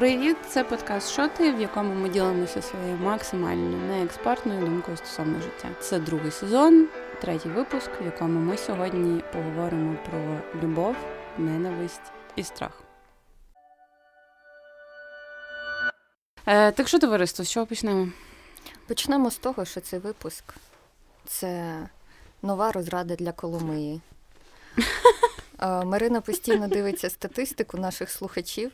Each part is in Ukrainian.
Привіт, це подкаст Шоти, в якому ми ділимося своєю максимально неекспертною думкою стосовно життя. Це другий сезон, третій випуск, в якому ми сьогодні поговоримо про любов, ненависть і страх. Е, Так що, товариство, з чого почнемо? Почнемо з того, що цей випуск це нова розрада для Коломиї. Марина постійно дивиться статистику наших слухачів,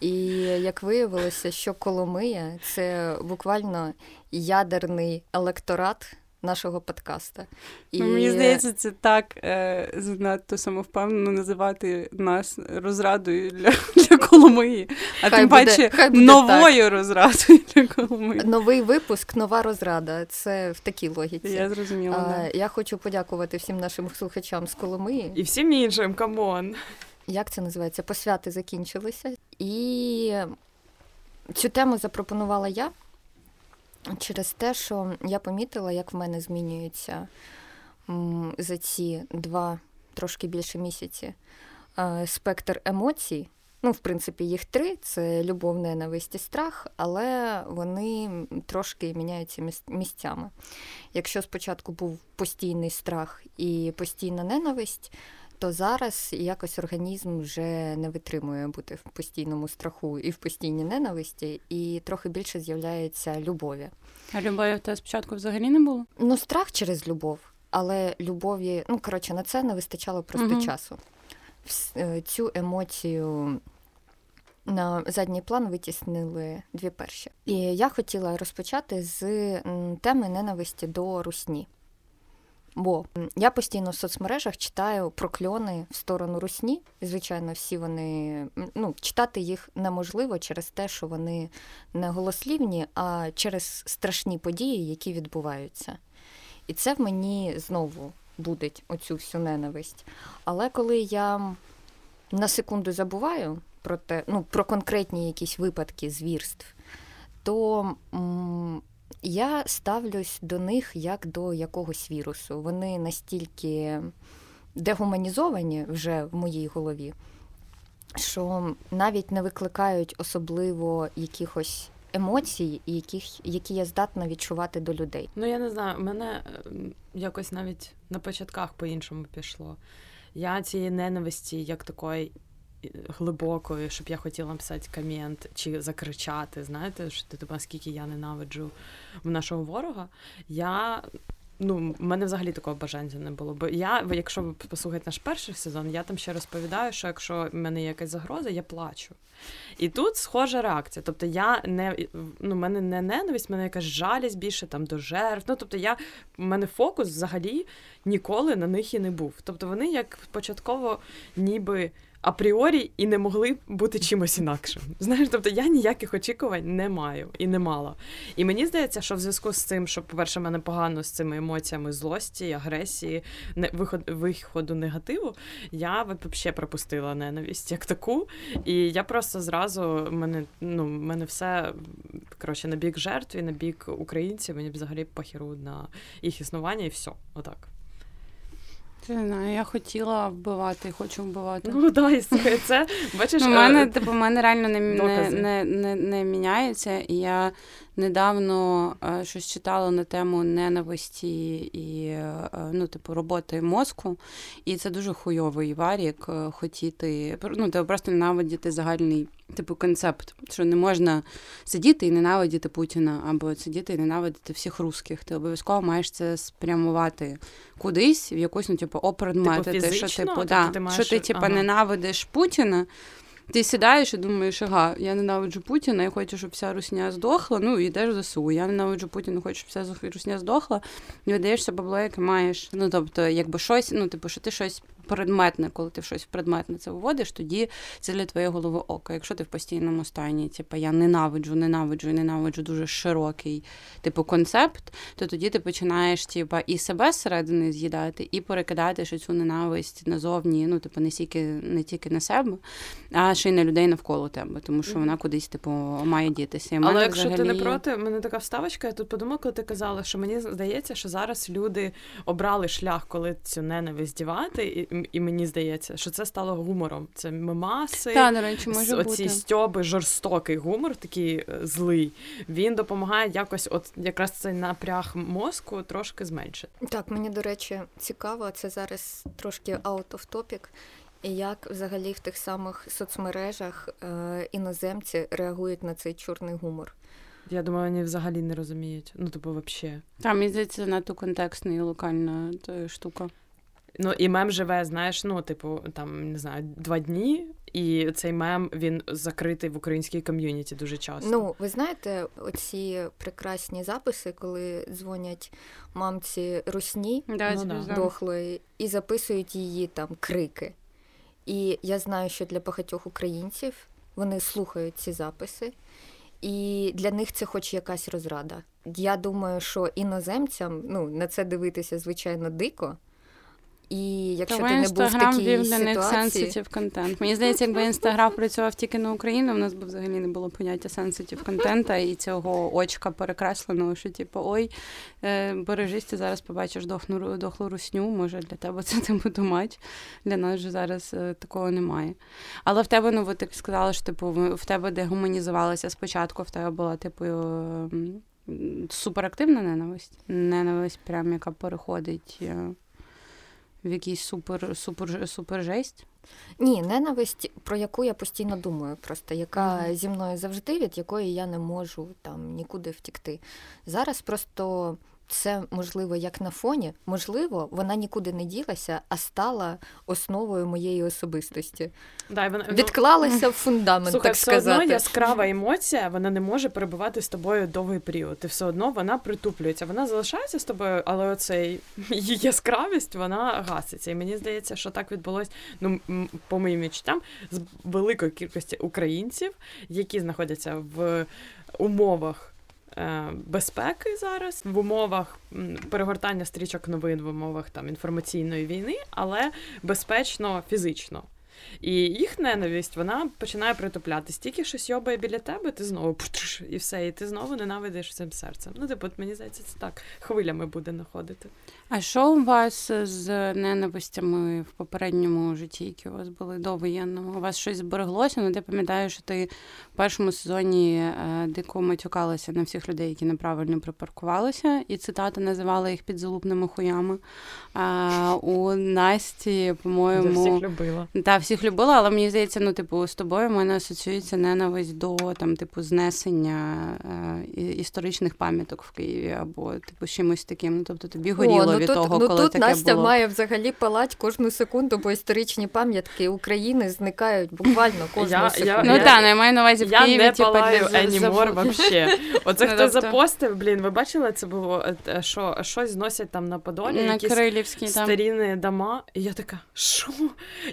і як виявилося, що Коломия це буквально ядерний електорат нашого подкаста. І... Ну, мені здається, це так е, занадто самовпевнено називати нас розрадою для для Коломиї, а хай тим буде, паче хай буде новою так. розрадою для Коломиї. Новий випуск, нова розрада. Це в такій логіці. Я зрозуміла. А. Я хочу подякувати всім нашим слухачам з Коломиї. І всім іншим, come on. Як це називається? Посвяти закінчилися. І цю тему запропонувала я через те, що я помітила, як в мене змінюється за ці два трошки більше місяці е, спектр емоцій. Ну, в принципі, їх три: це любов, ненависть і страх, але вони трошки міняються місцями. Якщо спочатку був постійний страх і постійна ненависть, то зараз якось організм вже не витримує бути в постійному страху і в постійній ненависті, і трохи більше з'являється любові. А любові в тебе спочатку взагалі не було? Ну, страх через любов, але любові, ну коротше, на це не вистачало просто угу. часу. Е, цю емоцію. На задній план витіснили дві перші. І я хотіла розпочати з теми ненависті до русні. Бо я постійно в соцмережах читаю прокльони в сторону русні. Звичайно, всі вони ну, читати їх неможливо через те, що вони не голослівні, а через страшні події, які відбуваються. І це в мені знову будить оцю всю ненависть. Але коли я на секунду забуваю про те, ну, про конкретні якісь випадки звірств, то м- я ставлюсь до них як до якогось вірусу. Вони настільки дегуманізовані вже в моїй голові, що навіть не викликають особливо якихось емоцій, яких, які я здатна відчувати до людей. Ну я не знаю, мене якось навіть на початках по-іншому пішло. Я цієї ненависті, як такої глибокою, щоб я хотіла написати комент чи закричати. Знаєте, що ти типу, я ненавиджу нашого ворога. Я Ну, в мене взагалі такого бажання не було. Бо я, якщо ви послухаєте наш перший сезон, я там ще розповідаю, що якщо в мене є якась загроза, я плачу. І тут схожа реакція. Тобто, я не ну, в мене не ненависть, в мене якась жалість більше там до жертв. Ну, тобто, я, в мене фокус взагалі ніколи на них і не був. Тобто вони як початково ніби апріорі і не могли бути чимось інакшим. Знаєш, тобто я ніяких очікувань не маю і не мала. І мені здається, що в зв'язку з цим, що, по-перше, мене погано з цими емоціями злості, агресії, не, виход, виходу негативу, я взагалі пропустила ненависть як таку. І я просто зразу мене ну, мене все коротше, на бік жертв і на бік українців, мені взагалі похеру на їх існування, і все. Отак. Я не знаю, я хотіла вбивати, хочу вбивати. Ну дай це бачиш. У ну, мене типу, мене реально не не, не, не, не міняється. І я недавно е, щось читала на тему ненависті і е, ну, типу, роботи мозку. І це дуже хуйовий варік е, хотіти. Ну, ти просто ненавидіти загальний типу концепт, що не можна сидіти і ненавидіти Путіна, або сидіти і ненавидіти всіх русських. Ти обов'язково маєш це спрямувати кудись, в якусь ну, типу, опредметити, типу, що типу, типу, да, ти маєш... що ти типу, ага. ненавидиш Путіна. Ти сідаєш і думаєш, ага, я ненавиджу Путіна, я хочу, щоб вся русня здохла. Ну і йдеш в ЗСУ. Я ненавиджу Путіна, хочу, щоб вся русня здохла, і видаєшся бабло, яке маєш. Ну тобто, якби щось, ну типу, що ти щось предметне, коли ти в щось предметне це вводиш, тоді це для твоєї голови око. Якщо ти в постійному стані, типу я ненавиджу, ненавиджу і ненавиджу дуже широкий типу концепт, то тоді ти починаєш типу, і себе зсередини з'їдати, і перекидати що цю ненависть назовні, ну типу, не тільки не тільки на себе, а ще й на людей навколо тебе, тому що вона кудись типу має дітися. І Але якщо взагалі... ти не проти, в мене така вставочка, я тут подумала, коли ти казала, що мені здається, що зараз люди обрали шлях, коли цю ненависть дівати і мені здається, що це стало гумором. Це мемаси, Та, до речі, може оці бути. стьоби, жорстокий гумор, такий е, злий. Він допомагає якось, от якраз цей напряг мозку трошки зменшити. Так, мені, до речі, цікаво, це зараз трошки out of topic, і як взагалі в тих самих соцмережах е, іноземці реагують на цей чорний гумор. Я думаю, вони взагалі не розуміють. Ну, типу, взагалі. Там, мені здається, надто контекстна і локальна та штука. Ну, і мем живе, знаєш, ну, типу, там, не знаю, два дні, і цей мем він закритий в українській ком'юніті дуже часто. Ну, ви знаєте, оці прекрасні записи, коли дзвонять мамці русні Да, Ну да. дохлої і записують її там крики. І я знаю, що для багатьох українців вони слухають ці записи, і для них це хоч якась розрада. Я думаю, що іноземцям ну, на це дивитися, звичайно, дико. І якщо Тому ти не був в такій вів для них ситуації, контент. Мені здається, якби інстаграм працював тільки на Україну, в нас б взагалі не було поняття sensitive контента і цього очка перекресленого, що типу, ой, е, бережись, ти зараз побачиш дохну, дохлу русню, може для тебе це типу думать. Для нас же зараз е, такого немає. Але в тебе, ну, ви так сказали, що типу, в тебе дегуманізувалася спочатку, в тебе була, типу. Суперактивна ненависть. Ненависть, прям яка переходить е, в якийсь супер, супер, супер жесть. Ні, ненависть, про яку я постійно думаю, просто яка Мгм. зі мною завжди, від якої я не можу там нікуди втікти. Зараз просто це можливо як на фоні, можливо, вона нікуди не ділася, а стала основою моєї особистості. Да, вона, ну, Відклалася в фундамент, Слухай, так все сказати. одно яскрава емоція, вона не може перебувати з тобою довгий період. І все одно вона притуплюється. Вона залишається з тобою, але оцей її яскравість вона гаситься. І мені здається, що так відбулось, ну по моїм відчуттям, з великої кількості українців, які знаходяться в умовах. Е, Безпеки зараз в умовах перегортання стрічок новин в умовах там інформаційної війни, але безпечно фізично. І їх ненависть вона починає притуплятись. Тільки щось йобає біля тебе, ти знову путрш, і все, і ти знову ненавидиш всім серцем. Ну, типу, мені здається, це так хвилями буде находити. А що у вас з ненавистями в попередньому житті, які у вас були до воєнного? У вас щось збереглося? Ну, ти пам'ятаєш, що ти в першому сезоні е, дико матюкалася на всіх людей, які неправильно припаркувалися, і цитата називала їх підзалупними хуями. А у Насті, по-моєму, всіх любила. та всіх любила, але мені здається, ну, типу, з тобою в мене асоціюється ненависть до там, типу, знесення е, історичних пам'яток в Києві або типу чимось таким. Ну, тобто тобі горіло О, ну від тут, того, ну, коли тут таке Настя було. має взагалі палать кожну секунду, бо історичні пам'ятки України зникають буквально кожну Я- я- Ну так, ну, я маю на увазі в Я Києві, не типу, палаю anymore вообще. Оце Ну, хто тобто- запостив, блін, ви бачили, це було е, е, що щось зносять там на Подолі, на якісь Кирилівській там. дома. І я така, що?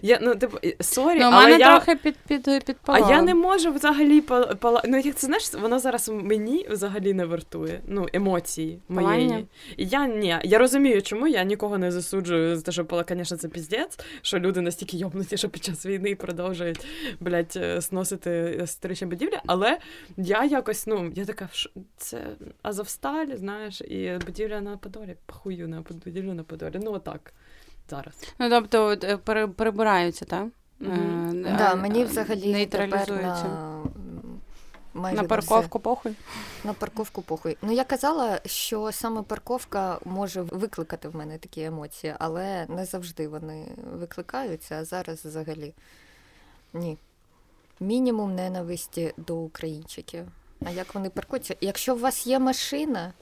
Я, ну, типу, sorry, Ну, але мене я... трохи під, під, А я не можу взагалі пала... Ну, як це знаєш, воно зараз мені взагалі не вартує. Ну, емоції моєї. Палання? Я ні. Я розумію, чому я нікого не засуджую за те, що пала, звісно, це піздець, що люди настільки йобнуті, що під час війни продовжують, блядь, е, сносити історичні будівлі. Але я якось, ну, я така, «Ш- це Азовсталь, знаєш, і будівля на Подолі. Похую на будівлю на Подолі. Ну, отак. Зараз. Ну, тобто от, е, пере- перебираються, так? Мгм. Е, Да, мені взагалі тепер на, майже На на парковку похуй. На парковку похуй. Ну я казала, що саме парковка може викликати в мене такі емоції, але не завжди вони викликаються, а зараз взагалі ні. Мінімум ненависті до українчиків. А як вони паркуються? Якщо у вас є машина,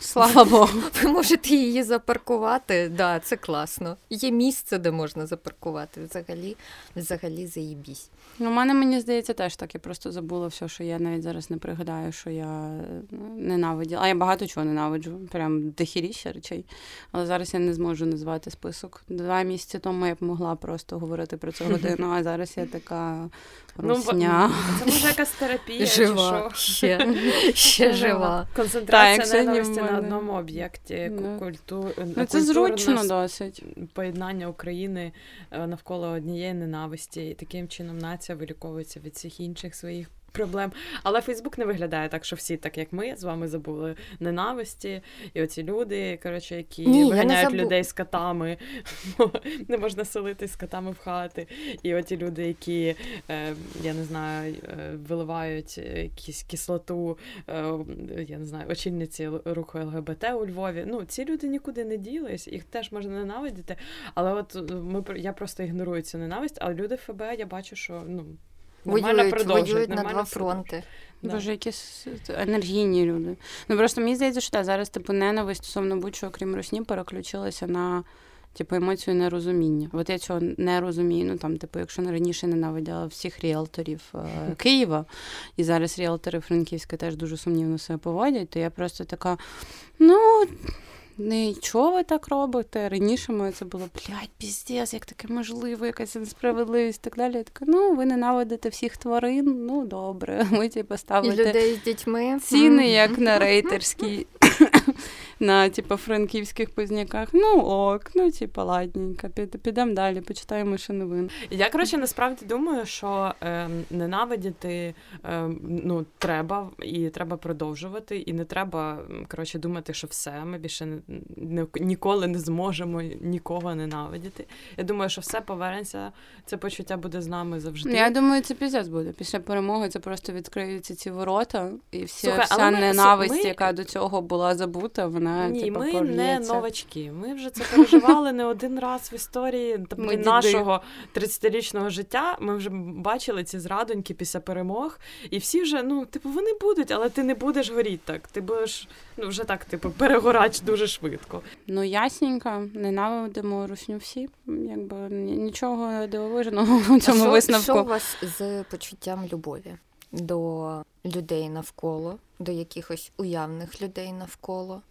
Слава Богу. ви можете її запаркувати. Да, це класно. Є місце, де можна запаркувати. Взагалі, взагалі заїбісь. Ну, у мене, мені здається, теж так. Я просто забула все, що я навіть зараз не пригадаю, що я е, ненавиділа. А я багато чого ненавиджу. Прям дохіріща речей. Але зараз я не зможу назвати список. Два місяці тому я б могла просто говорити про це годину, а зараз я така Ну. Це може якась терапія Жива. чи що. Ще, ще жива. Концентрація так, ненависті на одному об'єкті, Ну. культу... Ну, це зручно досить. поєднання України е, навколо однієї ненависті, і таким чином нація виліковується від всіх інших своїх проблем. Але Фейсбук не виглядає так, що всі, так як ми з вами забули ненависті, і оці люди, коротше, які Ні, виганяють людей з котами, не можна селити з котами в хати. І оті люди, які е, я не знаю, е, виливають якісь кислоту, е, я не знаю, очільниці руху ЛГБТ у Львові. Ну, ці люди нікуди не ділись, їх теж можна ненавидіти. Але от ми я просто ігнорую цю ненависть, але люди ФБ я бачу, що ну. Воюють, воюють на два фронти. Да. Боже, якісь енергійні люди. Ну просто мені здається, що так, зараз типу ненависть стосовно будь-чого, крім русні, переключилася на типу емоцію нерозуміння. От я цього не розумію. Ну там, типу, якщо раніше ненавиділа всіх ріелторів е, Києва, і зараз ріелтори Франківська теж дуже сумнівно себе поводять, то я просто така, ну. Нічого ви так робите. Раніше моє це було блядь, піздець, як таке можливо, якась несправедливість і так далі. Я така, ну, ви ненавидите всіх тварин, ну добре. Ми типу, поставили людей з дітьми. ціни, як на рейтерській на типу, франківських позняках. Ну ок, ну типу, ладненько, підемо далі, почитаємо ще новин. Я коротше насправді думаю, що е, ненавидіти е, ну, треба і треба продовжувати, і не треба коротше думати, що все, ми більше не, не ніколи не зможемо нікого ненавидіти. Я думаю, що все повернеться, це почуття буде з нами завжди. Я думаю, це піздець буде. Після перемоги це просто відкриються ці ворота, і всі, Слухай, вся ненависть, ми... яка до цього була забута, вона вона Ні, типу, ми не новачки. Ми вже це переживали не один раз в історії тобто, нашого 30-річного життя. Ми вже бачили ці зрадоньки після перемог, і всі вже, ну, типу, вони будуть, але ти не будеш горіти так. Ти будеш ну, вже так, типу, перегорач дуже швидко. Ну, ясненько, ненавидимо русню всі, якби нічого дивовижного в цьому що, висновку. Що у вас з почуттям любові до людей навколо, до якихось уявних людей навколо?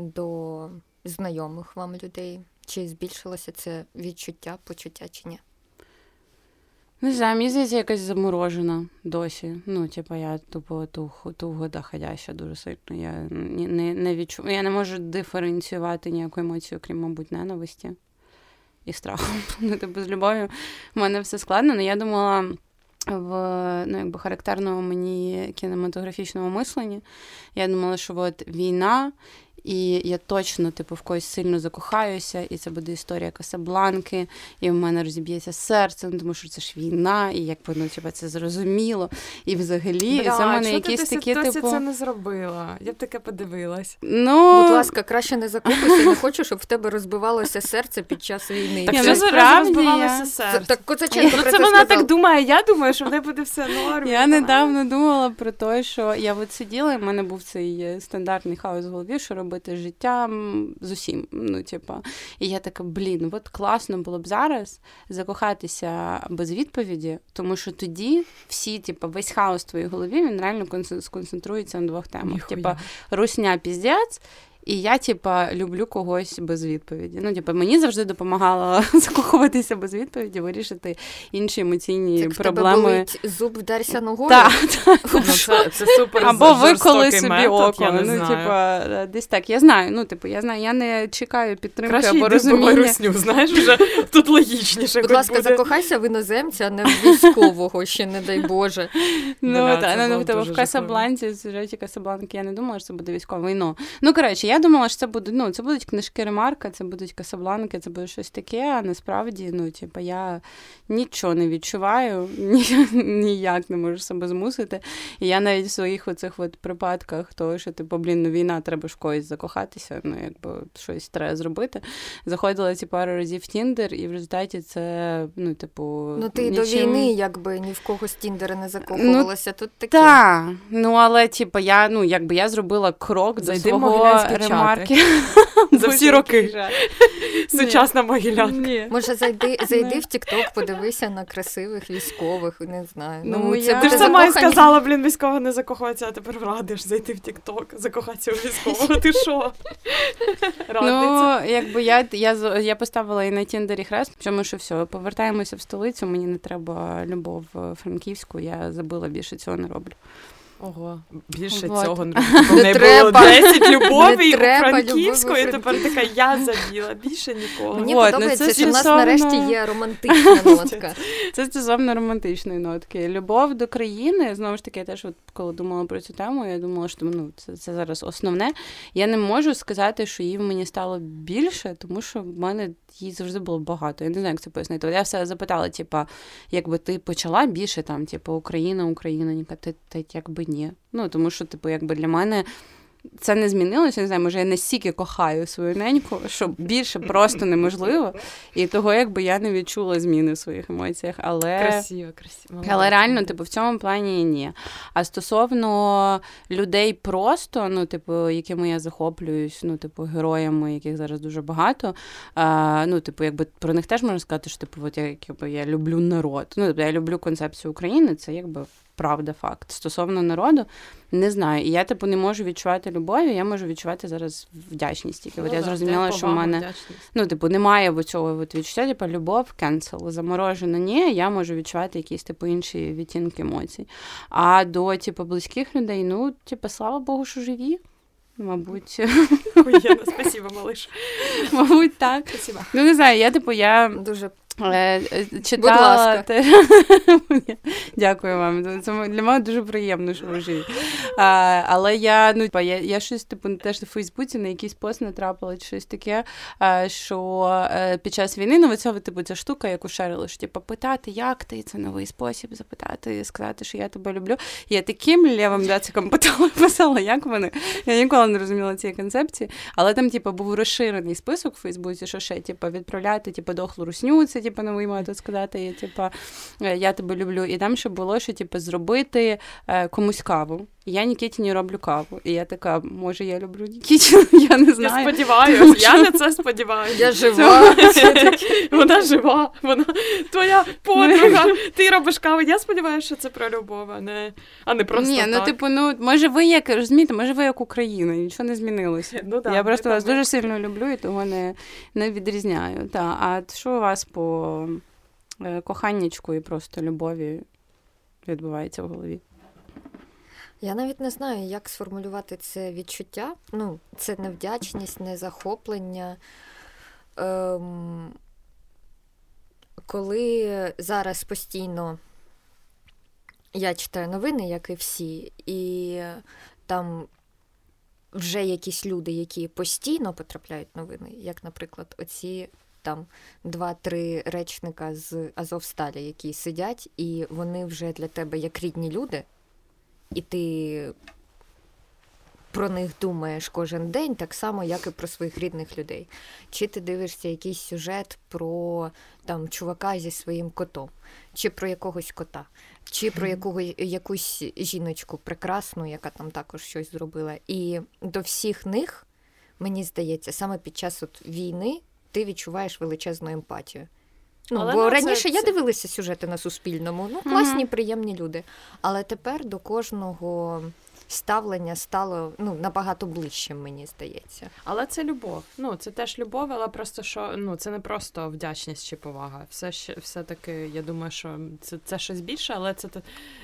До знайомих вам людей? Чи збільшилося це відчуття, почуття чи ні? Не знаю, мені здається, якась заморожена досі. Ну, типу, я тупо туго доходяща дуже сильно. Я не не, відчу... Я не можу диференціювати ніяку емоцію, крім, мабуть, ненависті і страху. Ну, типу, з любов'ю в мене все складно, але я думала в ну, якби характерному мені кінематографічному мисленні. Я думала, що от війна і я точно, типу, в когось сильно закохаюся, і це буде історія Касабланки, і в мене розіб'ється серце, ну, тому що це ж війна, і як ну, типу, це зрозуміло. І взагалі, Бля, це в мене якісь ти такі, типу... це не зробила. Я б таке подивилась. Ну... Будь ласка, краще не закохуйся, не хочу, щоб в тебе розбивалося серце під час війни. Так що зараз розбивалося серце? Так ну, це вона так думає, я думаю, що в неї буде все норм. Я недавно думала про те, що я от сиділа, і в мене був цей стандартний хаос в голові, що робити з життям з усім. Ну, типу. І я така, блін, от класно було б зараз закохатися без відповіді, тому що тоді всі, типу, весь хаос в твоїй голові він реально сконцентрується на двох темах. Типа русня піздець і я, типа, люблю когось без відповіді. Ну, типа, мені завжди допомагало закохуватися без відповіді, вирішити інші емоційні так, проблеми. болить зуб вдарся ногою. Так, ну, це, це супер Або виколи собі метод, око. Я не ну, знаю. типа, десь так. Я знаю. Ну, типу, я знаю, я не чекаю підтримки Краще або розуміння. русню, знаєш, вже тут логічніше. Будь ласка, буде. закохайся в іноземця, а не в військового, ще не дай Боже. Ну, так, ну, ну, в Касабланці, в сюжеті Касабланки, я не думала, що це буде військовий. Ну, ну коротше, я думала, що це буде ну, це будуть книжки Ремарка, це будуть Касабланки, це буде щось таке, а насправді, ну, типу, я нічого не відчуваю, ні, ніяк не можу себе змусити. І я навіть в своїх оцих от припадках, того, що, типу, блін, ну війна, треба ж когось закохатися, ну, якби щось треба зробити. Заходила ці пару разів в Тіндер, і в результаті це, ну, типу. Ну, ти нічим... до війни, якби ні в кого з Тіндера не закохувалася. Ну, Тут таке. Так, ну але, типу, я, ну, якби я зробила крок до свого ремарки. За всі роки. Сучасна могилянка. Може, зайди зайди в Тікток, подивися на красивих військових, не знаю. Ну, ну я... Ти ж сама і сказала, блін, військово не закохатися, а тепер радиш зайти в Тікток, закохатися у військового. Ти що? Ну, якби я я, я поставила і на Тіндері хрест, тому що все, повертаємося в столицю, мені не треба любов франківську, я забила більше цього не роблю. Ого, більше Вот. цього не. Не було треба. 10 любові Не у треба Франківську, любові і тепер така я забіла, більше нікого. Мені Вот, ну, подобається, це що в нас нарешті є романтична нотка. Це стосовно романтичної нотки. Любов до країни, знову ж таки, я теж от коли думала про цю тему, я думала, що ну, це, це зараз основне. Я не можу сказати, що її в мені стало більше, тому що в мене її завжди було багато. Я не знаю, як це пояснити. Я все запитала, типа, якби ти почала більше там, типу, Україна, Україна, ніка, ти, та, якби ні. Ну, тому що, типу, якби для мене. Це не змінилося, не знаю, може я настільки кохаю свою неньку, що більше просто неможливо. І того, якби я не відчула зміни в своїх емоціях. Але Красиво, красиво. але реально, типу, в цьому плані ні. А стосовно людей просто, ну, типу, якими я захоплююсь, ну, типу, героями, яких зараз дуже багато. А, ну, типу, якби про них теж можна сказати, що типу, от я, якби, я люблю народ. Ну, тобто я люблю концепцію України, це якби правда факт. Стосовно народу, не знаю. І я, типу, не можу відчувати любові, я можу відчувати зараз вдячність. Тільки от я зрозуміла, що в мене. Ну, типу, немає цього от відчуття, типу, любов, кенсел, заморожено, ні, я можу відчувати якісь типу інші відтінки емоцій. А до типу, близьких людей, ну, типу, слава Богу, що живі. Мабуть, Охуєнно, спасибо, малиш. мабуть, так. Спасибо. Ну, не знаю, я, типу, я Дуже е, е, читала. ласка. Дякую вам. Це для мене дуже приємно, що ви живі. А, але я, ну, я, я щось, типу, теж на Фейсбуці на якийсь пост натрапила, чи щось таке, що е, під час війни, ну, ця, типу, ця штука, яку шарили, що, типу, питати, як ти, це новий спосіб запитати, сказати, що я тебе люблю. Я таким лівим дациком писала, як вони. Я ніколи не розуміла цієї концепції, але там, типу, був розширений список в Фейсбуці, що ще, типу, відправляти, типу, дохлу русню, це, типу, новий метод сказати, і, типу, е, я тебе люблю. І там ще було, що, типу, зробити е, комусь каву. Я Нікітіні роблю каву. І я така, може, я люблю Нікітіну, я не Я знаю. сподіваюся, я на це сподіваюся. я жива. Вона жива, вона твоя подруга. Ти робиш каву. Я сподіваюся, що це про любов, а не, а не просто Ні, ну типу, ну може ви як розумієте, може ви як Україна, нічого не змінилося. Ну, да, я просто вас дуже сильно люблю і того не, не відрізняю. Та. А що у вас по е, коханнячку і просто любові відбувається в голові? Я навіть не знаю, як сформулювати це відчуття. Ну, це не вдячність, не захоплення. Ем, коли зараз постійно я читаю новини, як і всі, і там вже якісь люди, які постійно потрапляють новини, як, наприклад, оці там два-три речника з Азовсталі, які сидять, і вони вже для тебе як рідні люди, і ти про них думаєш кожен день, так само, як і про своїх рідних людей. Чи ти дивишся якийсь сюжет про там чувака зі своїм котом, чи про якогось кота, чи про якого, якусь жіночку прекрасну, яка там також щось зробила. І до всіх них, мені здається, саме під час от війни ти відчуваєш величезну емпатію. Ну, Але, бо ну, це- раніше я дивилася сюжети на Суспільному. Ну, класні, приємні люди. Але тепер до кожного ставлення стало ну, набагато ближчим, мені здається. Але це любов. Ну, це теж любов, але просто що ну це не просто вдячність чи повага. Все ще все таки, я думаю, що це, це щось більше, але це,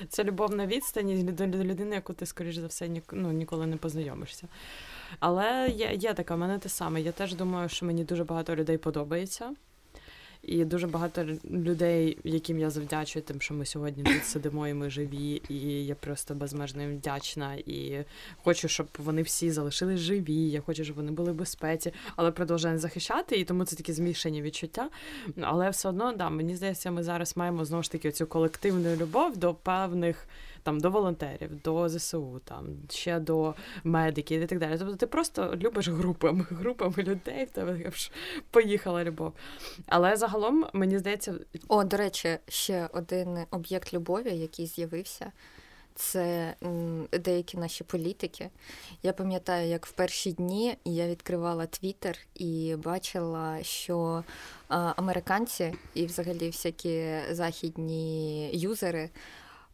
це, любов на відстані до людини, яку ти, скоріш за все, ні, ну, ніколи не познайомишся. Але є, є така, в мене те саме. Я теж думаю, що мені дуже багато людей подобається. І дуже багато людей, яким я завдячую, тим, що ми сьогодні тут сидимо і ми живі, і я просто безмежно їм вдячна. І хочу, щоб вони всі залишились живі. Я хочу, щоб вони були в безпеці, але продовжуємо захищати. І тому це такі змішані відчуття. Але все одно, да, мені здається, ми зараз маємо знову ж таки цю колективну любов до певних. Там до волонтерів, до ЗСУ, там ще до медиків і так далі. Тобто ти просто любиш групами, групами людей, в тебе поїхала любов. Але загалом мені здається, О, до речі, ще один об'єкт любові, який з'явився. Це деякі наші політики. Я пам'ятаю, як в перші дні я відкривала Твіттер і бачила, що американці і взагалі всякі західні юзери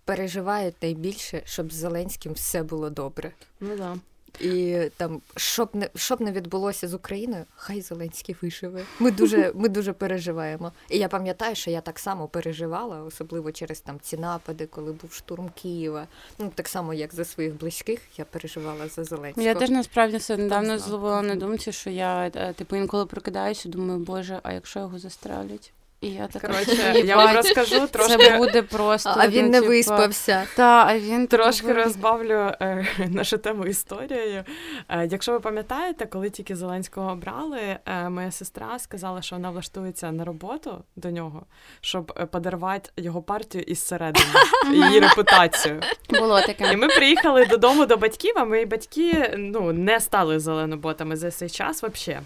переживають найбільше, щоб з Зеленським все було добре. ну да. І там, щоб не щоб не відбулося з Україною, хай Зеленський виживе. Ми дуже ми дуже переживаємо. І я пам'ятаю, що я так само переживала, особливо через там ці напади, коли був штурм Києва. Ну так само, як за своїх близьких, я переживала за Зеленського. Я теж насправді все недавно зловила на думці, що я е, типу інколи прокидаюся, думаю, боже, а якщо його застрелять? І я така, Коротше, я вам розкажу трошки. Це буде просто. А він ну, не типу, виспався. Та, а він Трошки розбавлю е, нашу тему історією. Е, якщо ви пам'ятаєте, коли тільки Зеленського обрали, е, моя сестра сказала, що вона влаштується на роботу до нього, щоб подарувати його партію із середини, її репутацію. Було таке. І ми приїхали додому до батьків, а мої батьки ну, не стали зеленоботами за цей час взагалі.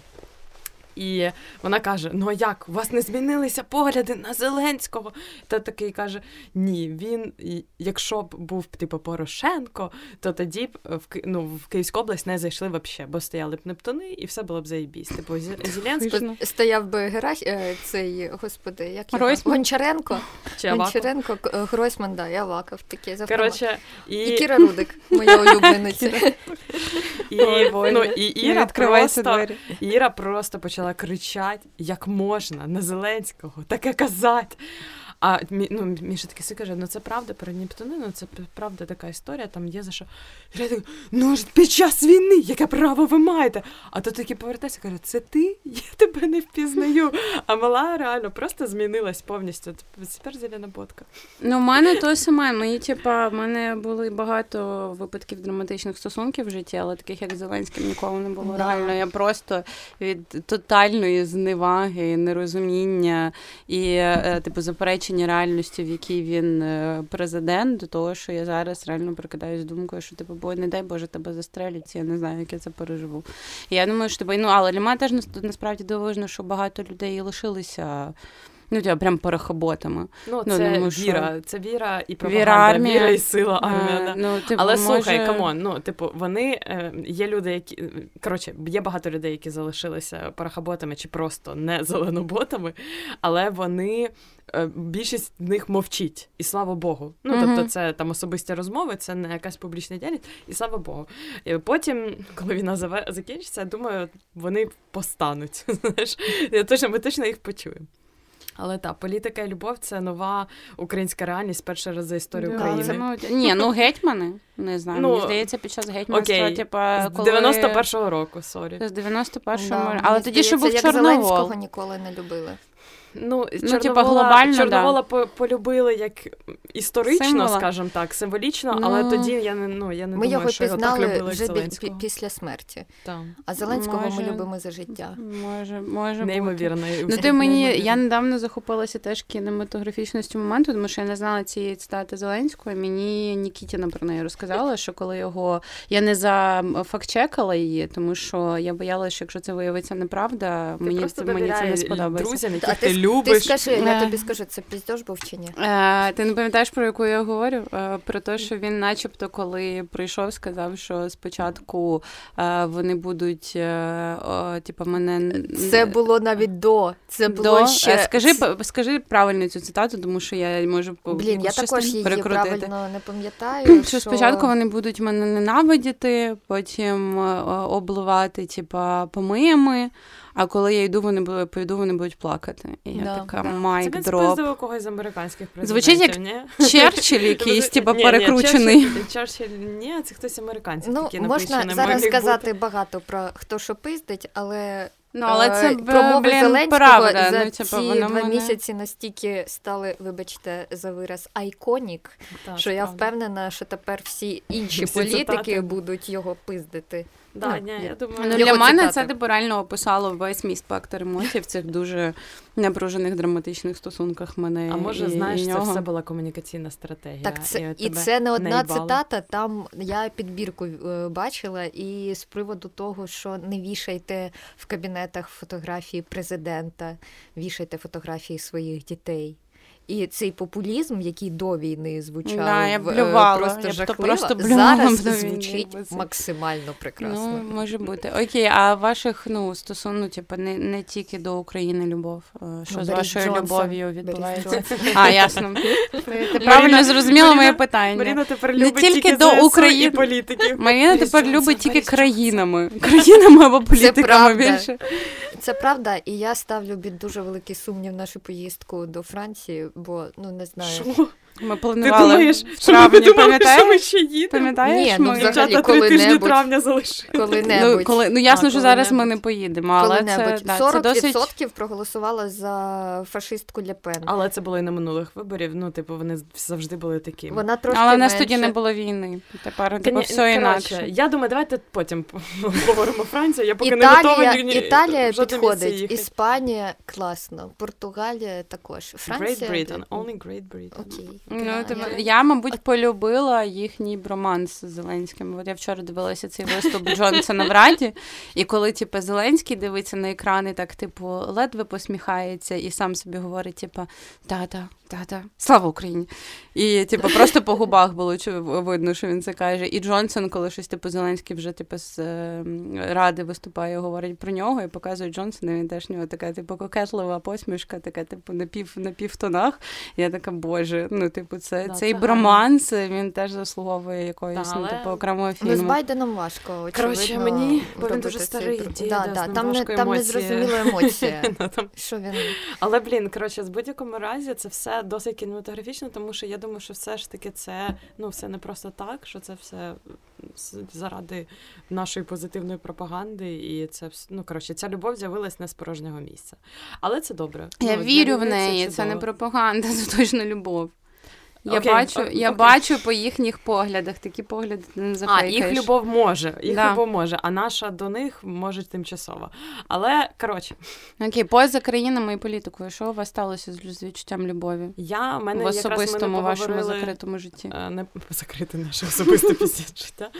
І вона каже: Ну а як? У вас не змінилися погляди на Зеленського? Та такий каже: Ні, він, якщо б був типу Порошенко, то тоді б в ну, в Київську область не зайшли взагалі, бо стояли б Нептуни, і все було б заєбісь. Типу, Зеленський... стояв би Герась, е, цей господи, як його? Гончаренко. Чи Гончаренко, е, Гройсман, да, і Аваков таке Короче, і... і Кіра Рудик, моя улюблениця. І, ну, і Іра просто, Іра просто почала кричати, як можна на Зеленського, таке казати. А ну, Міша такий каже, ну це правда про Нептунину, це правда така історія, там є за що. Я так, ну ж під час війни, яке право ви маєте? А то таки повертається, каже, це ти? Я тебе не впізнаю. А мала реально просто змінилась повністю. Тепер зелена ботка. Ну, в мене то саме. Мені, типа, в мене були багато випадків драматичних стосунків в житті, але таких, як Зеленським, ніколи не було. Да. Реально, я просто від тотальної зневаги, нерозуміння і, е, типу, заперечення бачення реальності, в якій він е, президент, до того, що я зараз реально прикидаюсь думкою, що типу, бо не дай Боже тебе застрелять, я не знаю, як я це переживу. Я думаю, що типу, ну, але для мене теж насправді дивовижно, що багато людей лишилися. Ну, тіпа, прям порохоботами. Ну, ну це думаю, віра, що... це віра і пропаганда, віра, армія. віра і сила армія. Да. Ну, типу, Але може... слухай, come on, ну, типу, вони е, є люди, які коротше, є багато людей, які залишилися порохоботами чи просто не зеленоботами, але вони Е, більшість з них мовчить, і слава Богу. Ну mm-hmm. тобто, це там особисті розмови, це не якась публічна діяльність, і слава Богу. І Потім, коли війна закінчиться, я думаю, вони постануть. Знаєш, я точно ми точно їх почуємо. Але так, політика і любов це нова українська реальність перший раз за історію України. Це, ну, ні, ну гетьмани. Не знаю. Ну, Мені здається, під час гетьманства, окей. типа, коли... З 91-го року, sorry. З 91-го. Да, Але тоді ще був Чорновол. Зеленського ніколи не любили. Ну, ну Чорновола, типу, глобально, Чорновола да. полюбили як історично, Символа. скажімо так, символічно, ну, але тоді я не ну, я не ми думаю, його що його так любили вже Зеленського. після смерті. Так. А Зеленського може, ми любимо за життя. Може, може Неймовірно. Ну, ти мені, Я недавно захопилася теж кінематографічністю моменту, тому що я не знала цієї цитати Зеленського. Мені Нікітіна про неї розказала, що коли його я не зафактчекала її, тому що я боялася, що якщо це виявиться неправда, ти мені це мені це не сподобається. Друзям, яких ти любиш. Ти скажи, я тобі скажу, це піздеж був чи ні? Е, Ти не пам'ятаєш, про яку я говорю? Е, про те, що він, начебто, коли прийшов, сказав, що спочатку е, вони будуть, е, о, типу, мене це було навіть до. Це було до? ще е, скажи, скажи правильно цю цитату, тому що я можу Блін, я також її перекрутити. правильно не пам'ятаю. Що, що спочатку вони будуть мене ненавидіти, потім е, обливати, типа, помиями. А коли я йду, вони пойду, вони будуть плакати. І я да, така майк Це дроп. Це когось з американських президентів, Звучить як ні? Черчилль якийсь, типа перекручений. Черчилль, ні, це хтось американський. Ну, можна зараз сказати багато про хто що пиздить, але Ну, але це промови блін, Зеленського правда. за ну, ці типу, два мене... місяці настільки стали, вибачте, за вираз айконік, так, що я впевнена, що тепер всі інші всі політики цитати. будуть його пиздити. Да, ну, ні, я думаю, ну, Для мене цитати. це типу реально описало весь мій спектр емоцій в цих дуже напружених драматичних стосунках мене. А може, і, знаєш, і це все була комунікаційна стратегія. Так, це, І, і це не одна наїбало. цитата. Там я підбірку е, бачила, і з приводу того, що не вішайте в кабінетах фотографії президента, вішайте фотографії своїх дітей. І цей популізм, який до війни звучав Да, я в- блювала. е, просто Я жахливо, просто блювала зараз звучить максимально прекрасно. Ну, може бути. Окей, а ваших ну, стосунок, типу, не, не тільки до України любов. е, Що Ну, з вашою Джонсон. любов'ю відбувається? А, ясно. Ти правильно зрозуміла моє питання. Маріна тепер Не тільки тільки до України. політиків. Маріна тепер любить тільки країнами. Країнами або політиками більше. Це правда, і я ставлю під дуже великий сумнів нашу поїздку до Франції, бо ну не знаю. Що? Ми Ти планували думаєш, в що ми травні, думали, що ми ще їдемо? Пам'ятаєш? Ні, ну, ми... взагалі, Дівчата три тижні коли-небудь. травня залишили. Коли-небудь. Ну, коли, ну ясно, А, що зараз ми коли-небудь. не поїдемо, але це, Коли-небудь. да, це 40% досить... проголосувала за фашистку Ле Пен. Але це було і на минулих виборів. Ну, типу, вони завжди були такі. Вона трошки Але в нас менше. тоді не було війни. Тепер типу, ні, все коротше, інакше. Я думаю, давайте потім поговоримо Францію. Я поки не готова Італія, ні, ні, Італія в місце підходить, їхати. Іспанія класно, Португалія також. Франція. Great Britain, only Great Britain. Окей. Ну, Да, типу, я- я, мабуть, полюбила їхній романс з Зеленським. От я вчора дивилася цей виступ Джонсона в Раді, і коли типу, Зеленський дивиться на екрани, так, типу, ледве посміхається і сам собі говорить, типу, та-та, та-та, слава Україні. І типу, просто по губах було видно, що він це каже. І Джонсон, коли щось типу Зеленський вже типу з е, ради виступає, говорить про нього і показує Джонсона. Він теж в нього така, типу, кокетлива посмішка, така, типу, на пів на півтонах. Я така, боже, ну, типу, це Да, цей це броманс, він теж заслуговує якоїсь, Та, ну, типу, окремого Ну, з. Байденом важко. Очевидно, Коротше, мені- бо він дуже старий дід, да, да, там, не, там не емоції. зрозуміла емоція. Ну, Що він Але блін, коротше, з будь-якому разі це все досить кінематографічно, тому що я думаю, що все ж таки це ну все не просто так, що це все заради нашої позитивної пропаганди, і це ну коротше, ця любов з'явилась не з порожнього місця. Але це добре. Я Ну, вірю в неї, це, не пропаганда, це точно любов. Я Окей, бачу, о- я окей. бачу по їхніх поглядах, такі погляди ти не А, їх любов може, їх Да. любов може, а наша до них може тимчасова. Але коротше, Окей, поза країнами і політикою, що у вас сталося з, відчуттям любові? я в мене в якраз ми не особистому вашому закритому житті. Е, Не закрити наше особисте життя.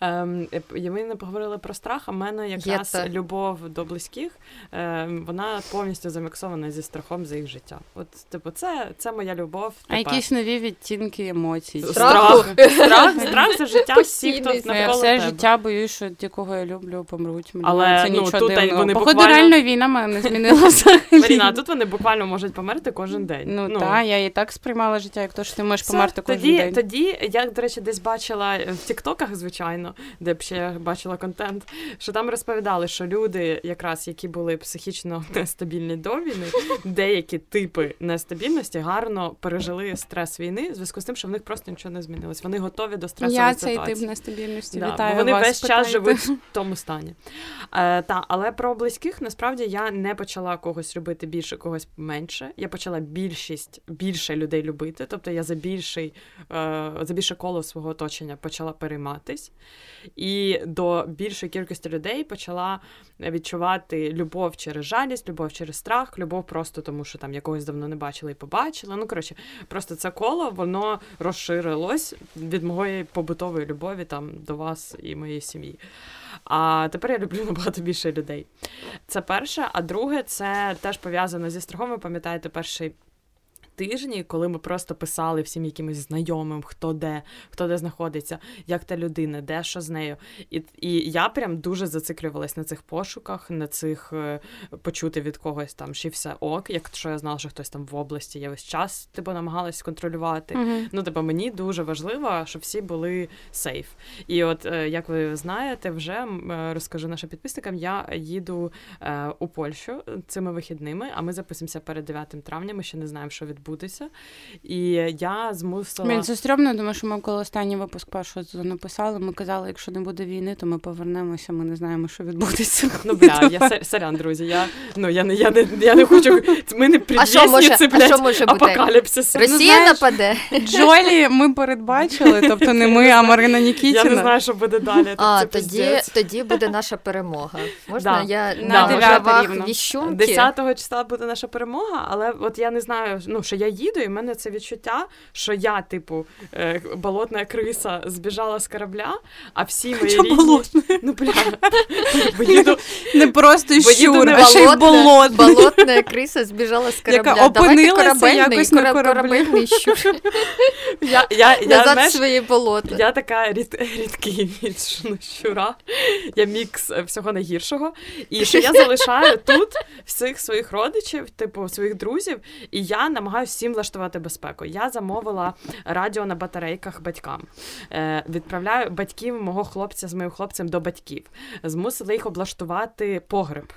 Ем, Ми не поговорили про страх, а в мене якраз Є любов до близьких, ем, вона повністю заміксована зі страхом за їх життя. От, типу, це, це моя любов. А якісь нові відтінки емоцій? Страх, страх, страх за життя всіх, хто Ну, я все тебе. життя боюсь, що ті, кого я люблю, помруть. Блін, Але, це ну, нічого тут дивного. вони Походу, буквально- реально війна мене не змінила взагалі. Маріна, а тут вони буквально можуть померти кожен день. Ну, так, я і так сприймала життя, як то, що ти можеш Все, померти кожен тоді, день. Тоді я, до речі, десь бачила е, в Тіктоках, звичайно, де б ще бачила контент, що там розповідали, що люди, якраз які були психічно нестабільні до війни, деякі типи нестабільності гарно пережили стрес війни в зв'язку з тим, що в них просто нічого не змінилось. Вони готові до стресової Я цей тип нестабільності. Да, Вітаю бо вони вас, весь час живуть в тому стані. Е, та, але про близьких насправді я не почала когось любити більше, когось менше. Я почала більшість більше людей любити. Тобто я за більший, е, за більше коло свого оточення почала перейматись. І до більшої кількості людей почала відчувати любов через жалість, любов через страх, любов просто тому, що там якогось давно не бачила і побачила. Ну, коротше, просто це коло воно розширилось від моєї побутової любові там до вас і моєї сім'ї. А тепер я люблю набагато більше людей. Це перше. А друге, це теж пов'язано зі страхом. Ви пам'ятаєте, перший тижні, коли ми просто писали всім якимось знайомим, хто де, хто де знаходиться, як та людина, де що з нею. І, і я прям дуже зациклювалась на цих пошуках, на цих е, почути від когось там, чи все ок, якщо я знала, що хтось там в області є весь час, типу намагалась контролювати. Мгм. Ну, типу, мені дуже важливо, щоб всі були сейф. І от, е, як ви знаєте, вже е, розкажу нашим підписникам, я їду у Польщу цими вихідними, а ми записуємося перед 9 травня. Ми ще не знаємо, що відбудеться. І я змусила. Блін, це стрьомно, тому що ми коли останній випуск першого сезону писали, ми казали, якщо не буде війни, то ми повернемося, ми не знаємо, що відбудеться. Ну, бля, я сорян, друзі. Я, ну, я, не, я, не, я не хочу. Ми не А що може, предвісниці, а що блядь, може бути? апокаліпсису. Росія знаєш, нападе. Джолі ми передбачили, тобто не ми, а Марина Я не знаю, що буде далі. А, це тоді, тоді буде наша перемога. Можна Да. я На віщунки? 10 числа буде наша перемога, але от я не знаю, ну що я їду, і в мене це відчуття, що я, типу, е, болотна криса збіжала з корабля, а всі мої Чого рідні... болотна? Ну, бля, бо їду, Не просто щур, а ще й болотна, болотна криса збіжала з корабля. Яка опинилася якось на кораблі. щур. я, я, я, Назад знаєш, свої болота. Я така рід, рідкий від щура. Я мікс всього найгіршого. І що я залишаю тут всіх своїх родичів, типу своїх друзів, і я намагаюся всім влаштувати безпеку. Я замовила радіо на батарейках батькам. Е, відправляю батьків мого хлопця з моїм хлопцем до батьків. Змусила їх облаштувати погреб.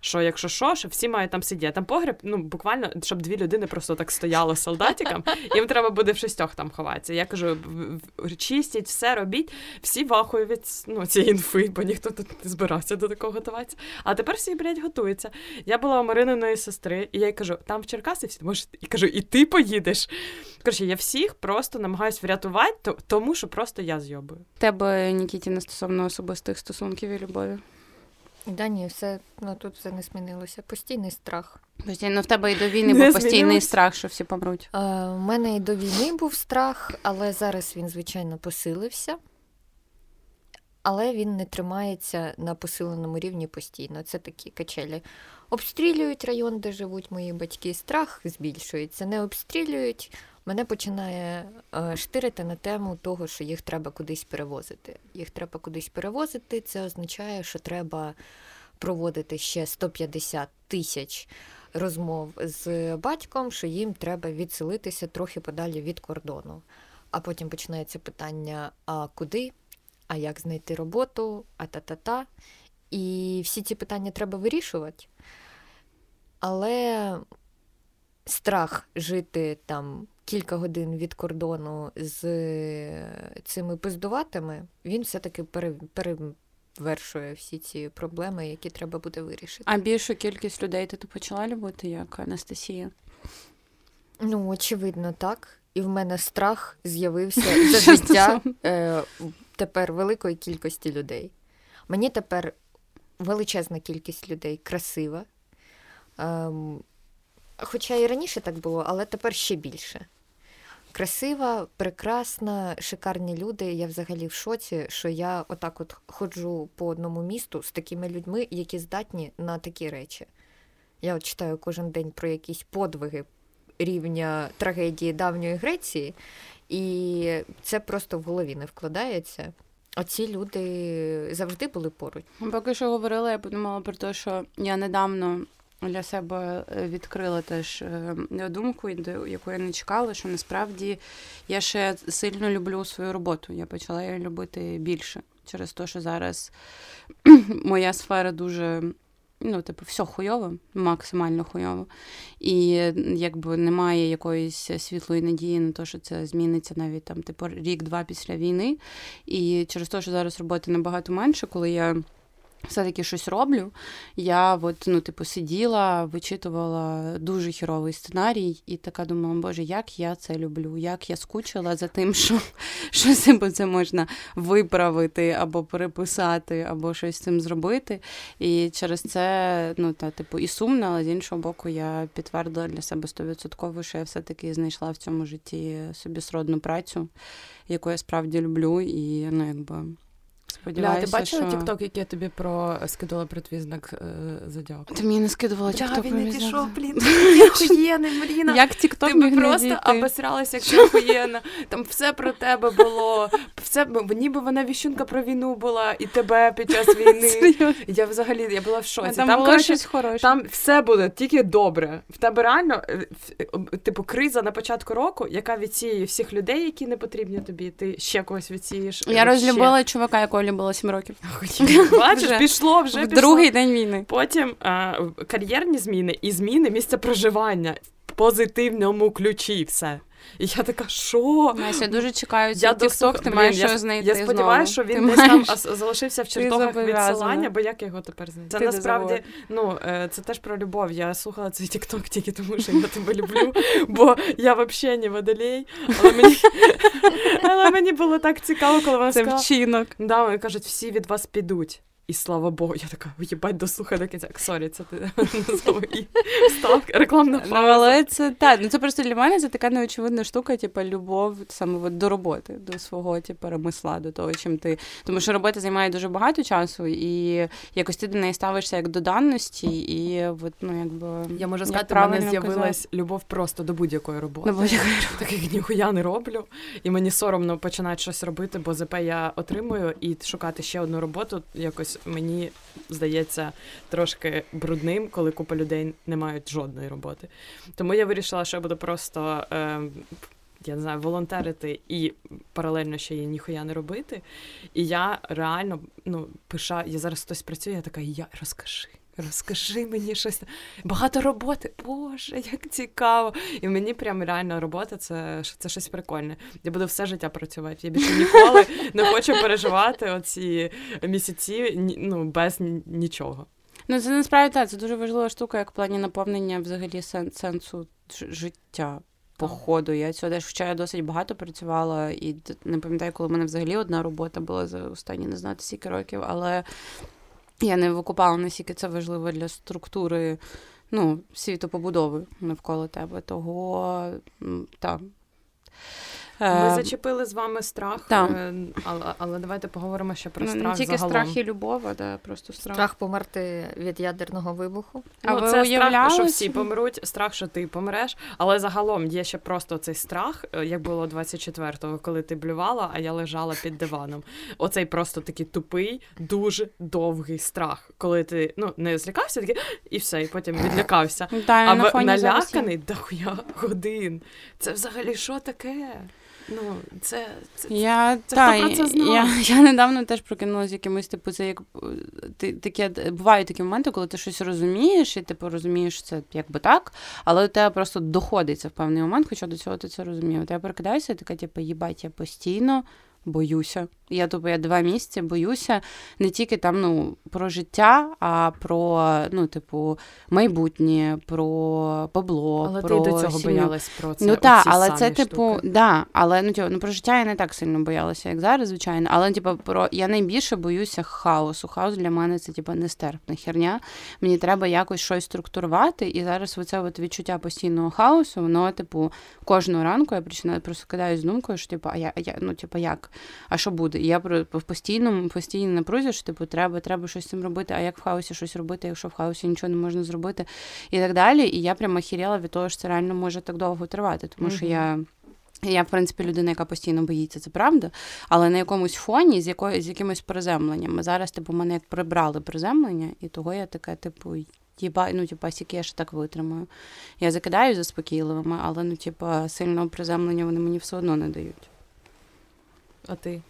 Що, якщо що, що всі мають там сидіти. Там погреб, ну буквально, щоб дві людини просто так стояло з солдатиком, їм треба буде в шістьох там ховатися. Я кажу, чистіть, все робіть. Всі вахою від ну, цієї інфи, бо ніхто тут не збирався до такого готуватися. А тепер всі, блядь, готуються. Я була у Марининої сестри, і я їй кажу, там в Черкаси всі може, і кажу, і ти поїдеш. Коротше, я всіх просто намагаюсь врятувати, то- тому що просто я зйобую. Тебе, Нікітіна, стосовно особистих стосунків і любові. Да, ні, все, ну тут все не змінилося. Постійний страх. Постійно в тебе і до війни був постійний змінилось? страх, що всі помруть. Е, У мене і до війни був страх, але зараз він, звичайно, посилився. Але він не тримається на посиленому рівні постійно. Це такі качелі. Обстрілюють район, де живуть мої батьки, страх збільшується. Не обстрілюють. Мене починає е, штирити на тему того, що їх треба кудись перевозити. Їх треба кудись перевозити. Це означає, що треба проводити ще 150 тисяч розмов з батьком, що їм треба відселитися трохи подалі від кордону. А потім починається питання: а куди, а як знайти роботу, а та-та-та. І всі ці питання треба вирішувати. Але страх жити там кілька годин від кордону з цими пиздуватими, він все-таки пере, перевершує всі ці проблеми, які треба буде вирішити. А більшу кількість людей ти почала любити, як Анастасія? Ну, очевидно, так. І в мене страх з'явився за життя е, тепер великої кількості людей. Мені тепер величезна кількість людей красива. Ем, хоча і раніше так було, але тепер ще більше. Красива, прекрасна, шикарні люди. Я взагалі в шоці, що я отак от ходжу по одному місту з такими людьми, які здатні на такі речі. Я от читаю кожен день про якісь подвиги рівня трагедії давньої Греції, і це просто в голові не вкладається. А ці люди завжди були поруч. Поки що говорила, я подумала про те, що я недавно для себе е, відкрила теж е, думку, якої я не чекала, що насправді я ще сильно люблю свою роботу. Я почала її любити більше через те, що зараз моя сфера дуже. Ну, типу, все хуйово, максимально хуйово. І якби немає якоїсь світлої надії на те, що це зміниться навіть там, типу, рік-два після війни. І через те, що зараз роботи набагато менше, коли я все-таки щось роблю. Я от, ну, типу, сиділа, вичитувала дуже хіровий сценарій, і така думала, боже, як я це люблю, як я скучила за тим, що, що це можна виправити або переписати, або щось з цим зробити. І через це, ну, та, типу, і сумно, але з іншого боку, я підтвердила для себе стовідсотково, що я все-таки знайшла в цьому житті собі сродну працю, яку я справді люблю, і ну, якби. Бля, Сподіваюся, ти бачила що... TikTok, який я тобі про скидала про твій знак е, зодіаку? Ти мені не скидувала Бля, TikTok. він не пішов, блін, охуєнний, Маріна. Як TikTok Ти би просто обосралася, як ти охуєнна. Там все про тебе було. Все, ніби вона віщунка про війну була, і тебе під час війни. Я взагалі я була в А шоці. Там, Там, було коротше, щось хороше. там все буде тільки добре. В тебе реально, е, типу, криза на початку року, яка відсіє всіх людей, які не потрібні тобі. Ти ще когось відсієш. Я розлюбила чувака, якого любила 7 років. Бачиш, пішло вже в пішло. другий день війни. Потім кар'єрні зміни і зміни місця проживання в позитивному ключі. Все. І я така, що? Настя, я дуже чекаю цей Я тікток, ти маєш я, що знайти Я сподіваюся, що він десь там залишився в чертогах відсилання, бо як його тепер знайти? Це насправді, ну, е, це теж про любов. Я слухала цей тікток тільки тому, що я тебе люблю, бо я взагалі не водолей. Але мені, але мені було так цікаво, коли вона Це вчинок. Да, вони кажуть, всі від вас підуть. І слава Богу, я така, їбать, дослухай до кінця. Сорі, це тут вставка, рекламна Ну, але це так. Ну це просто для мене це така неочевидна штука, типу, любов саме от, до роботи, до свого типу, ремесла, до того, чим ти. Тому що робота займає дуже багато часу, і якось ти до неї ставишся як до даності, і от, ну, якби. Я можу як сказати, в правильно мене з'явилась казати. любов просто до будь-якої роботи. До будь-якої Так як ніхуя не роблю, і мені соромно починати щось робити, бо ЗП я отримую, і шукати ще одну роботу якось мені здається трошки брудним, коли купа людей не мають жодної роботи. Тому я вирішила, що я буду просто. Е, я не знаю, волонтерити і паралельно ще її ніхуя не робити. І я реально ну, пиша, я зараз хтось працює, я така, я розкажи. Розкажи мені щось. Багато роботи. Боже, як цікаво. І мені прям реально робота це, це щось прикольне. Я буду все життя працювати. Я більше ніколи не хочу переживати оці місяці ну, без нічого. Ну, це насправді так, це дуже важлива штука, як в плані наповнення взагалі сен- сенсу життя. По ходу. Я цього теж я досить багато працювала, і не пам'ятаю, коли в мене взагалі одна робота була за останні не знати скільки років, але я не викупала, наскільки це важливо для структури ну, світопобудови навколо тебе. Того так. Ми Е, зачепили з вами страх, е, але, але давайте поговоримо ще про ну, страх не тільки загалом. страх і любов, а да, просто страх. Страх померти від ядерного вибуху. А ну, ви це страх, що всі помруть, страх, що ти помреш. Але загалом є ще просто цей страх, е, як було 24-го, коли ти блювала, а я лежала під диваном. Оцей просто такий тупий, дуже довгий страх, коли ти ну не злякався, такий і все, і потім відлякався. Та, А на наляканий дохуя годин. Це взагалі що таке? Ну, це, це, Я, Це та, хто про це знає? я, я недавно теж прокинулася якимось, типу, це як ти таке бувають такі моменти, коли ти щось розумієш, і типу розумієш це якби так, але у тебе просто доходиться в певний момент, хоча до цього ти це розумів. От я прокидаюся, і така, типу, їбать, я постійно боюся. Я тобто я два місяці боюся не тільки там ну про життя, а про ну, типу, майбутнє, про бабло. але про ти до цього сім'ю. боялась про це. Ну так, але це, типу, штуки. да, але ну, типу, ну про життя я не так сильно боялася, як зараз, звичайно. Але типу, про я найбільше боюся хаосу. Хаос для мене це типу нестерпна херня. Мені треба якось щось структурувати, і зараз оце от відчуття постійного хаосу, воно, типу, кожного ранку я починаю просто кидаюсь з думкою, що типу, а я, а я ну, типу, як? А що буде? І я в постійному постійно напрузі, що типу, треба, треба щось з цим робити. А як в хаосі щось робити, якщо в хаосі нічого не можна зробити, і так далі. І я прямо хіріла від того, що це реально може так довго тривати, тому що я. Я, в принципі, людина, яка постійно боїться, це правда, але на якомусь фоні з якою з якимось приземленням. Зараз, типу, мене як прибрали приземлення, і того я така, типу, їба, ну, типу, скільки я ще так витримаю. Я закидаю заспокійливими, але ну, типу, сильного приземлення вони мені все одно не дають. А ти?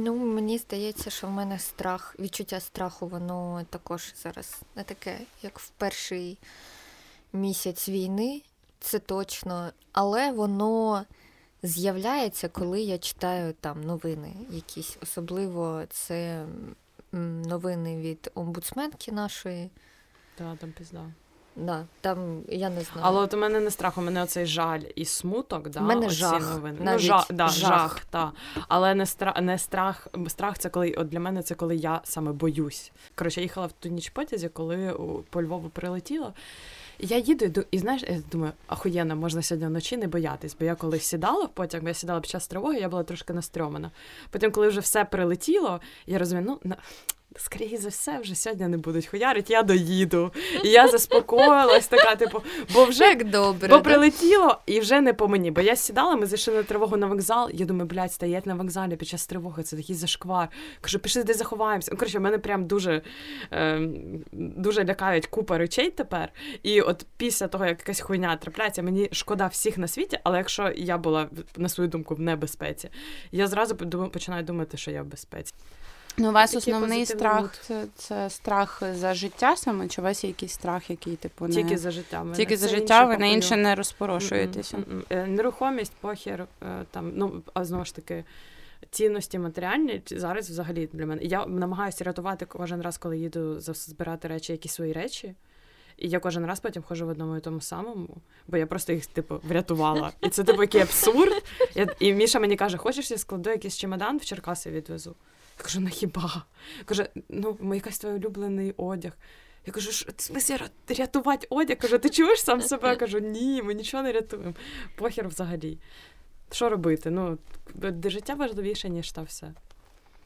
Ну, мені здається, що в мене страх, відчуття страху, воно також зараз не таке, як в перший місяць війни, це точно. Але воно з'являється, коли я читаю там новини якісь. Особливо це новини від омбудсменки нашої. Та, там пізда. Да, там я не знаю. Але от у мене не страх, у мене оцей жаль і смуток, да, мене жах, новини. Ну, жах, да, жах. жах, та. Але не страх, не страх. Страх це коли от для мене це коли я саме боюсь. Коротше, я їхала в ту ніч потязі, коли по Львову прилетіло. Я їду і і знаєш, я думаю, ахуєнно, можна сьогодні вночі не боятись, бо я коли сідала в потяг, бо я сідала під час тривоги, я була трошки настрьомана. Потім, коли вже все прилетіло, я розумію, ну. Скоріше за все, вже сьогодні не будуть хуярить, я доїду. І я заспокоїлась, така, типу, бо вже як добре. Бо прилетіло і вже не по мені. Бо я сідала, ми зайшли на тривогу на вокзал. Я думаю, блядь, стоять на вокзалі під час тривоги, це такий зашквар. Кажу, пішли десь заховаємося. Ну, коротше, мене прям дуже, е, дуже лякають купа речей тепер. І от після того, як якась хуйня трапляється, мені шкода всіх на світі, але якщо я була на свою думку в небезпеці, я зразу починаю думати, що я в безпеці. Ну, у вас Такий основний позитивний страх це, це страх за життя саме, чи у вас є якийсь страх, який, типу, не... Тільки за життя. мене. Тільки за життя, ви на інше не розпорошуєтеся. Е, Нерухомість, похер, е, там, ну, а знову ж таки, цінності матеріальні зараз взагалі для мене. Я намагаюся рятувати кожен раз, коли їду збирати речі, якісь свої речі. І я кожен раз потім ходжу в одному і тому самому, бо я просто їх, типу, врятувала. І це типу який абсурд. Я, і Міша мені каже: хочеш, я складу якийсь чемодан в Черкаси відвезу. Я кажу, ну хіба? Каже, ну якась твій улюблений одяг. Я кажу, що рятувати одяг? Каже, ти чуєш сам себе? Кажу, ні, ми нічого не рятуємо. Похер взагалі. Що робити? Ну, життя важливіше, ніж та все.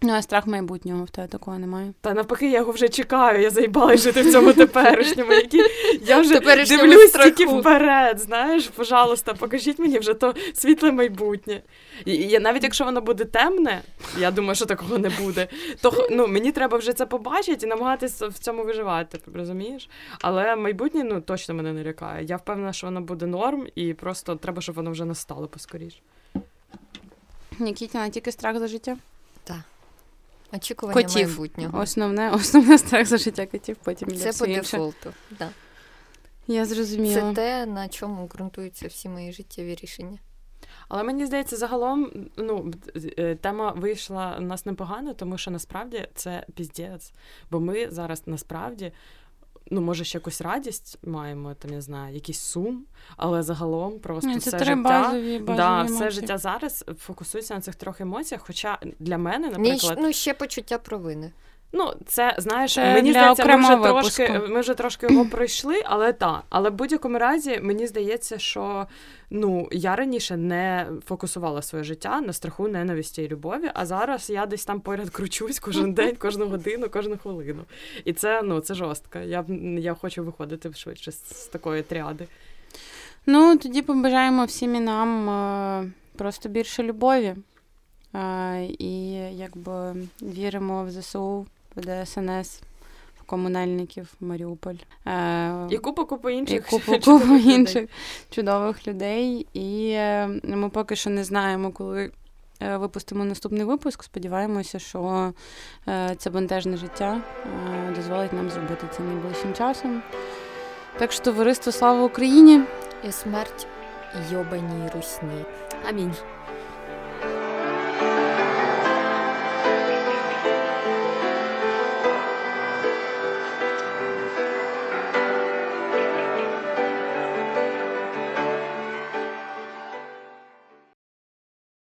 Ну, а страх майбутнього в тебе такого немає. Та навпаки, я його вже чекаю, я заїбала жити в цьому теперішньому, які я вже дивлюсь тільки вперед. Знаєш, пожалуйста, покажіть мені вже то світле майбутнє. І, і навіть якщо воно буде темне, я думаю, що такого не буде. То ну мені треба вже це побачити і намагатися в цьому виживати, розумієш? Але майбутнє ну точно мене не лякає. Я впевнена, що воно буде норм, і просто треба, щоб воно вже настало поскоріше. Нікітіна, тільки страх за життя. Так. Очікування котів. майбутнього. Основне основне страх за життя котів, потім Це все по дефолту. Да. Я зрозуміла. Це те, на чому ґрунтуються всі мої життєві рішення. Але мені здається, загалом ну, е, тема вийшла у нас непогано, тому що насправді це піздець. Бо ми зараз насправді ну, може, ще якусь радість маємо, там, я знаю, якийсь сум, але загалом просто Ні, це все три життя базові, базові да, все життя зараз фокусується на цих трьох емоціях. Хоча для мене, наприклад, Ні, ну ще почуття провини. Ну, це знаєш, це мені для здається, ми вже випуску. трошки ми вже трошки його пройшли, але так. Але в будь-якому разі мені здається, що ну я раніше не фокусувала своє життя на страху, ненависті і любові. А зараз я десь там поряд кручусь кожен день, кожну годину, кожну хвилину. І це ну це жорстко. Я я хочу виходити швидше з, з такої тріади. Ну тоді побажаємо всім і нам е, просто більше любові. Е, і якби віримо в ЗСУ ДСНС, в комунальників, Маріуполь. Е, і купу купу інших і купу, купу інших чудових людей. І е, ми поки що не знаємо, коли е, випустимо наступний випуск. Сподіваємося, що е, це бентежне життя дозволить нам зробити це найближчим часом. Так що, товариство, слава Україні! І смерть йобаній русні. Амінь.